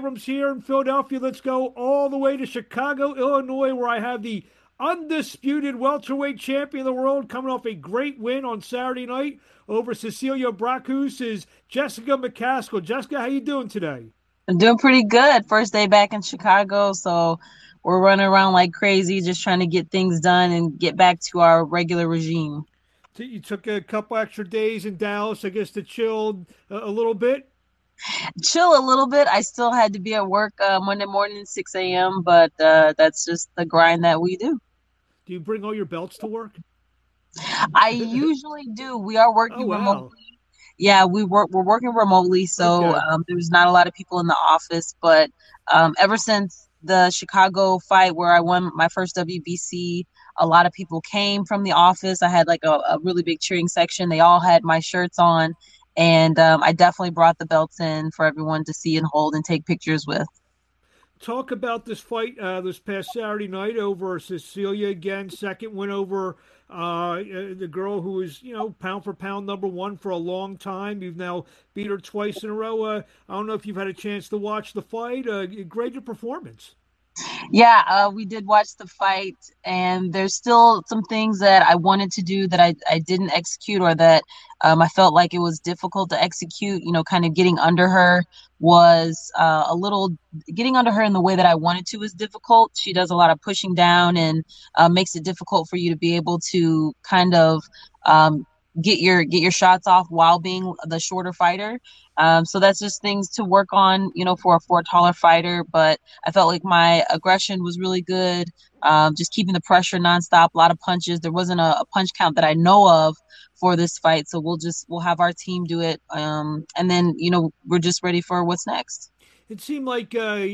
Abrams here in Philadelphia. Let's go all the way to Chicago, Illinois, where I have the undisputed welterweight champion of the world coming off a great win on Saturday night over Cecilia Braekhus is Jessica McCaskill. Jessica, how you doing today? I'm doing pretty good. First day back in Chicago, so we're running around like crazy, just trying to get things done and get back to our regular regime. You took a couple extra days in Dallas, I guess, to chill uh, a little bit chill a little bit. I still had to be at work uh, Monday morning, 6 a.m., but uh, that's just the grind that we do. Do you bring all your belts to work? I usually do. We are working oh, wow. remotely. Yeah, we work. We're working remotely, so okay. um, there's not a lot of people in the office. But um, ever since the Chicago fight, where I won my first WBC, a lot of people came from the office. I had like a, a really big cheering section. They all had my shirts on, and um, I definitely brought the belts in for everyone to see and hold and take pictures with. Talk about this fight uh, this past Saturday night over Cecilia again, second win over uh, the girl who was, you know, pound for pound number one for a long time. You've now beat her twice in a row. Uh, I don't know if you've had a chance to watch the fight. Uh, great performance. Yeah, uh, we did watch the fight, and there's still some things that I wanted to do that I, I didn't execute or that um, I felt like it was difficult to execute. You know, kind of getting under her was uh, a little, getting under her in the way that I wanted to was difficult. She does a lot of pushing down and uh, makes it difficult for you to be able to kind of um, get your get your shots off while being the shorter fighter. Um, so that's just things to work on, you know, for a for a taller fighter. But I felt like my aggression was really good. Um, just keeping the pressure nonstop, a lot of punches. There wasn't a, a, punch count that I know of for this fight, so we'll just we'll have our team do it, um, and then you know we're just ready for what's next. It seemed like. Uh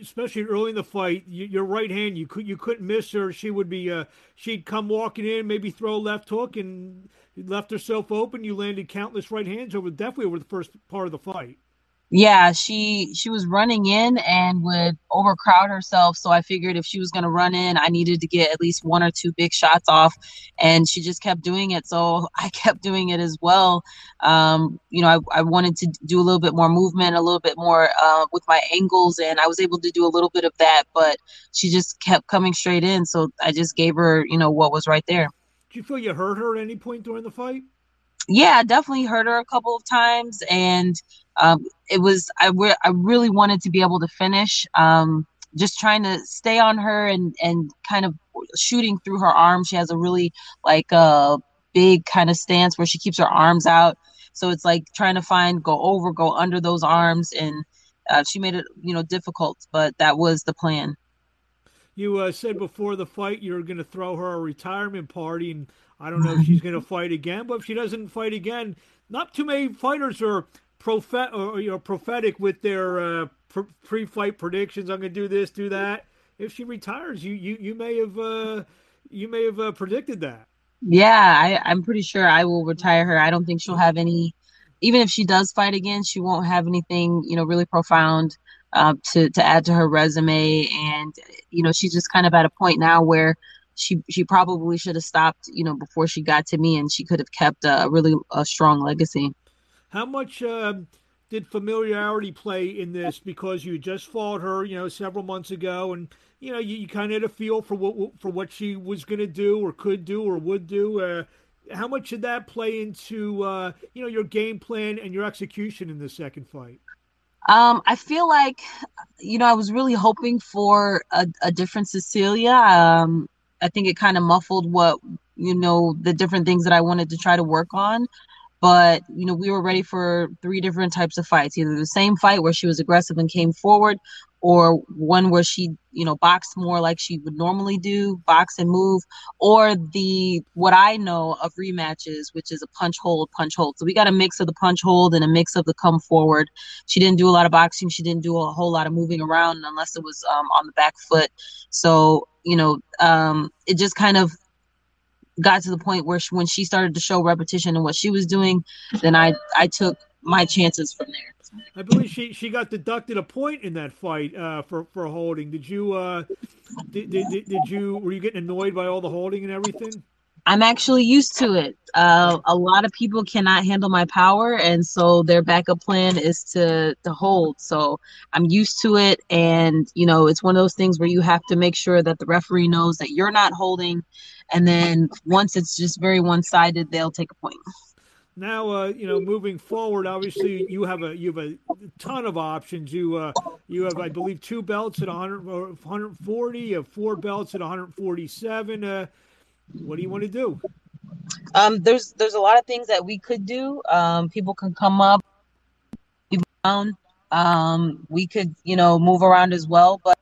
especially early in the fight, your right hand you could you couldn't miss her. She would be uh, she'd come walking in, maybe throw a left hook, and left herself open. You landed countless right hands over definitely over the first part of the fight. Yeah, she she was running in and would overcrowd herself. So I figured if she was going to run in, I needed to get at least one or two big shots off, and she just kept doing it. So I kept doing it as well. Um, you know, I, I wanted to do a little bit more movement, a little bit more uh, with my angles, and I was able to do a little bit of that. But she just kept coming straight in, so I just gave her, you know, what was right there. Did you feel you hurt her at any point during the fight? Yeah, I definitely heard her a couple of times, and um, it was I, re- I really wanted to be able to finish. Um, just trying to stay on her and and kind of shooting through her arms. She has a really like a uh, big kind of stance where she keeps her arms out. So it's like trying to find go over, go under those arms, and uh, she made it you know difficult, but that was the plan. You uh, said before the fight you were going to throw her a retirement party, and I don't know if she's going to fight again. But if she doesn't fight again, not too many fighters are prophet or you know prophetic with their uh, pre-fight predictions. I'm going to do this, do that. If she retires, you you you may have uh, you may have uh, predicted that. Yeah, I, I'm pretty sure I will retire her. I don't think she'll have any. Even if she does fight again, she won't have anything you know really profound um, to to add to her resume, and you know she's just kind of at a point now where she she probably should have stopped, you know, before she got to me, and she could have kept a really a strong legacy. How much uh, did familiarity play in this? Because you just fought her, you know, several months ago, and you know you, you kind of had a feel for what for what she was going to do or could do or would do. Uh, how much did that play into uh, you know your game plan and your execution in the second fight? Um, I feel like, you know, I was really hoping for a, a different Cecilia. Um, I think it kind of muffled what, you know, the different things that I wanted to try to work on. But, you know, we were ready for three different types of fights either the same fight where she was aggressive and came forward, or one where she you know boxed more like she would normally do box and move or the what i know of rematches which is a punch hold punch hold. So we got a mix of the punch hold and a mix of the come forward. She didn't do a lot of boxing. She didn't do a whole lot of moving around unless it was um, on the back foot. So you know um, it just kind of got to the point where she, when she started to show repetition and what she was doing then i i took my chances from there I believe she, she got deducted a point in that fight uh, for for holding. Did you uh, did, did, did you were you getting annoyed by all the holding and everything? I'm actually used to it. Uh, a lot of people cannot handle my power, and so their backup plan is to to hold. So I'm used to it, and you know, it's one of those things where you have to make sure that the referee knows that you're not holding, and then once it's just very one sided, they'll take a point now uh, you know moving forward obviously you have a you have a ton of options. You uh, you have i believe two belts at 100 140 you have four belts at 147 uh, what do you want to do? Um, there's there's a lot of things that we could do. Um, people can come up down um, we could you know move around as well but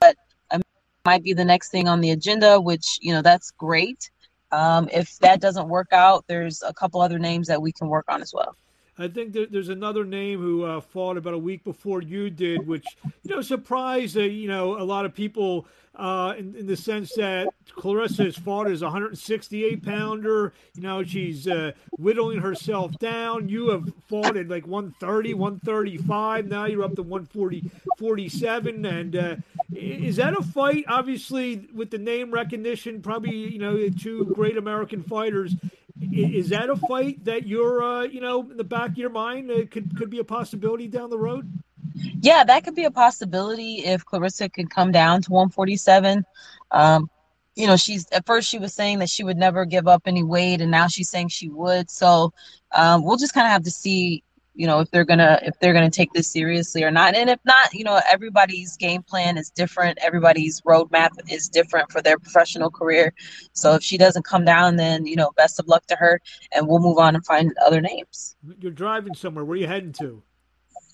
but um, might be the next thing on the agenda which you know that's great um, if that doesn't work out, there's a couple other names that we can work on as well. I think there's another name who uh, fought about a week before you did, which you know surprised uh, you know a lot of people uh, in, in, the sense that Claressa has fought as a 168 pounder. You know she's uh, whittling herself down. You have fought at like 130, 135. Now you're up to 140, 47. And uh, is that a fight? Obviously, with the name recognition, probably you know two great American fighters is that a fight that you're, uh, you know, in the back of your mind uh, could could be a possibility down the road? Yeah, that could be a possibility if Claressa could come down to 147. Um, you know, she's at first she was saying that she would never give up any weight, and now she's saying she would. So um, we'll just kind of have to see you know if they're gonna if they're gonna take this seriously or not. And if not you know everybody's game plan is different. Everybody's roadmap is different for their professional career. So if she doesn't come down then you know best of luck to her and we'll move on and find other names. You're driving somewhere. Where are you heading to?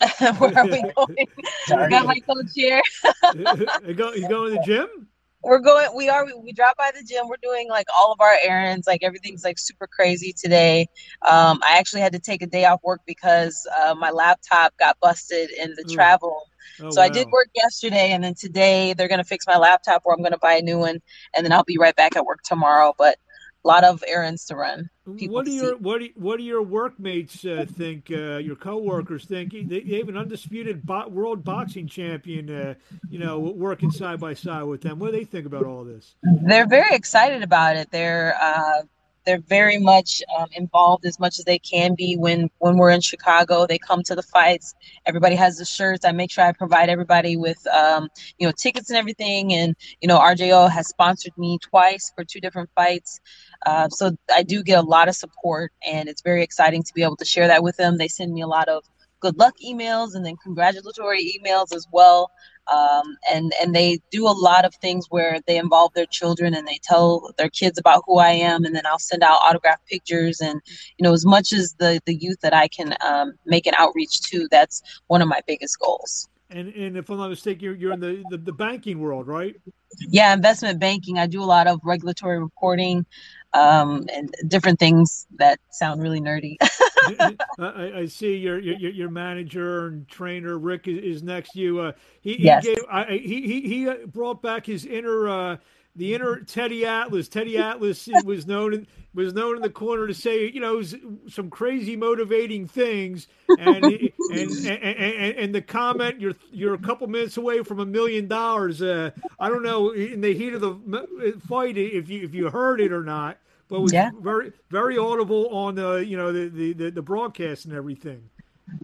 Where are we going? I got my coach here you, go, you going to the gym we're going we are we, we drop by the gym. We're doing like all of our errands. Like everything's like super crazy today. Um i actually had to take a day off work because uh, my laptop got busted in the Ooh. travel. Oh, so wow. i did work yesterday and then today they're going to fix my laptop or i'm going to buy a new one and then i'll be right back at work tomorrow. But a lot of errands to run. What do your what do, what do your workmates uh, think? Uh, your coworkers think they, they have an undisputed bo- world boxing champion. Uh, you know, working side by side with them. What do they think about all this? They're very excited about it. They're uh, they're very much um, involved as much as they can be when when we're in Chicago. They come to the fights. Everybody has the shirts. I make sure I provide everybody with um, you know tickets and everything. And you know RJO has sponsored me twice for two different fights. Uh, so I do get a lot of support, and it's very exciting to be able to share that with them. They send me a lot of good luck emails and then congratulatory emails as well um, and and they do a lot of things where they involve their children and they tell their kids about who I am, and then I'll send out autograph pictures and you know as much as the the youth that I can um, make an outreach to. That's one of my biggest goals. And and if I'm not mistaken, you're, you're in the, the, the banking world, right? Yeah, investment banking. I do a lot of regulatory reporting um, and different things that sound really nerdy. I, I, see your, your your manager and trainer Rick is, is next to you. Uh, he, yes. he, gave, I, he he he uh, brought back his inner uh, the inner Teddy Atlas. Teddy Atlas was known in, was known in the corner to say you know some crazy motivating things, and and, and, and, and the comment you're you're a couple minutes away from a million dollars. Uh, I don't know in the heat of the fight if you if you heard it or not but was yeah. very very audible on the you know the, the the, the broadcast and everything.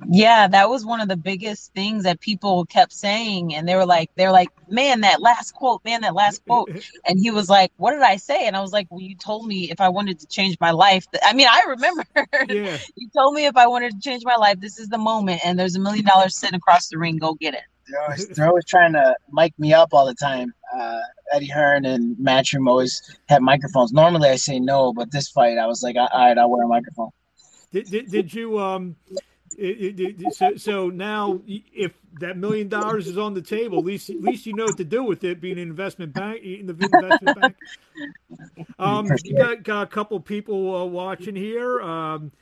Yeah that was one of the biggest things that people kept saying. And they were like they're like man that last quote man that last quote. And he was like what did i say? And i was like well you told me if i wanted to change my life. I mean i remember. Yeah. you told me if i wanted to change my life this is the moment and there's a million dollars sitting across the ring go get it they're always, they're always trying to mic me up all the time uh, Eddie Hearn and Matchroom always have microphones. Normally I say no, but this fight I was like, all right, I'll wear a microphone. Did, did, did you um it, it, so, so now if that million dollars is on the table at least at least you know what to do with it being an investment bank in the investment bank um you got, got a couple people uh, watching here um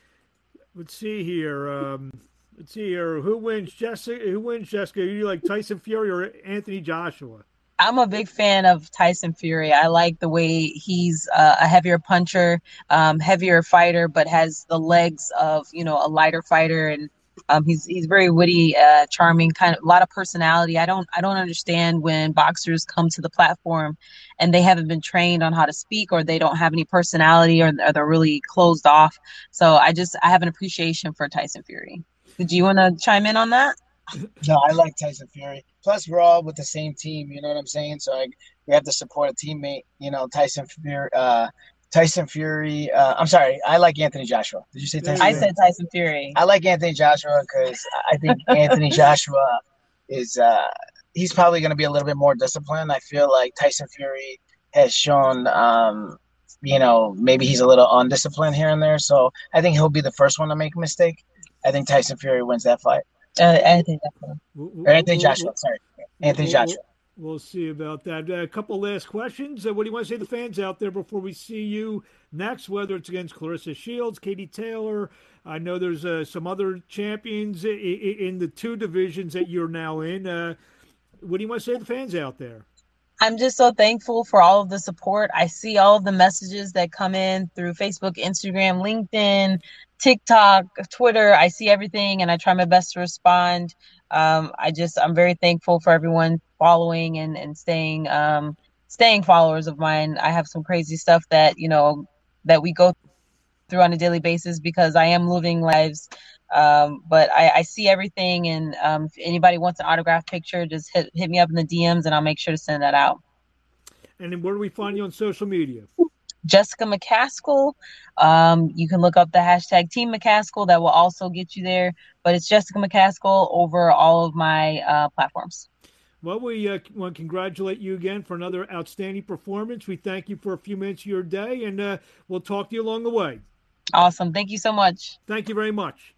let's see here um let's see here who wins jessica who wins jessica Are you like tyson fury or anthony joshua I'm a big fan of Tyson Fury. I like the way he's uh, a heavier puncher, um, heavier fighter, but has the legs of you know a lighter fighter, and Um, he's he's very witty, uh, charming, kind of a lot of personality. I don't I don't understand when boxers come to the platform and they haven't been trained on how to speak or they don't have any personality or, or they're really closed off. So I just I have an appreciation for Tyson Fury. Did you want to chime in on that? No, I like Tyson Fury. Plus, we're all with the same team. You know what I'm saying? So I, we have to support a teammate. You know, Tyson Fury. Uh, Tyson Fury. Uh, I'm sorry. I like Anthony Joshua. Did you say Tyson? I said Tyson Fury. I like Anthony Joshua because I think Anthony Joshua is. Uh, he's probably going to be a little bit more disciplined. I feel like Tyson Fury has shown. Um, you know, maybe he's a little undisciplined here and there. So I think he'll be the first one to make a mistake. I think Tyson Fury wins that fight. Uh, Anthony Joshua. Or Anthony Joshua. Sorry, Anthony Joshua. We'll see about that. Uh, a couple last questions. Uh, what do you want to say to the fans out there before we see you next? Whether it's against Claressa Shields, Katie Taylor. I know there's uh, some other champions in, in, the two divisions that you're now in. Uh, what do you want to say to the fans out there? I'm just so thankful for all of the support. I see all of the messages that come in through Facebook, Instagram, LinkedIn, TikTok, Twitter. I see everything and I try my best to respond. Um, I just I'm very thankful for everyone following and and staying um, staying followers of mine. I have some crazy stuff that you know that we go through on a daily basis because I am living lives. Um, but I, I, see everything, and um, if anybody wants an autograph picture, just hit hit me up in the DMs, and I'll make sure to send that out. And where do we find you on social media? Jessica McCaskill. Um, you can look up the hashtag Team McCaskill. That will also get you there. But it's Jessica McCaskill over all of my uh, platforms. Well, we uh, want to congratulate you again for another outstanding performance. We thank you for a few minutes of your day, and uh, we'll talk to you along the way. Awesome. Thank you so much. Thank you very much.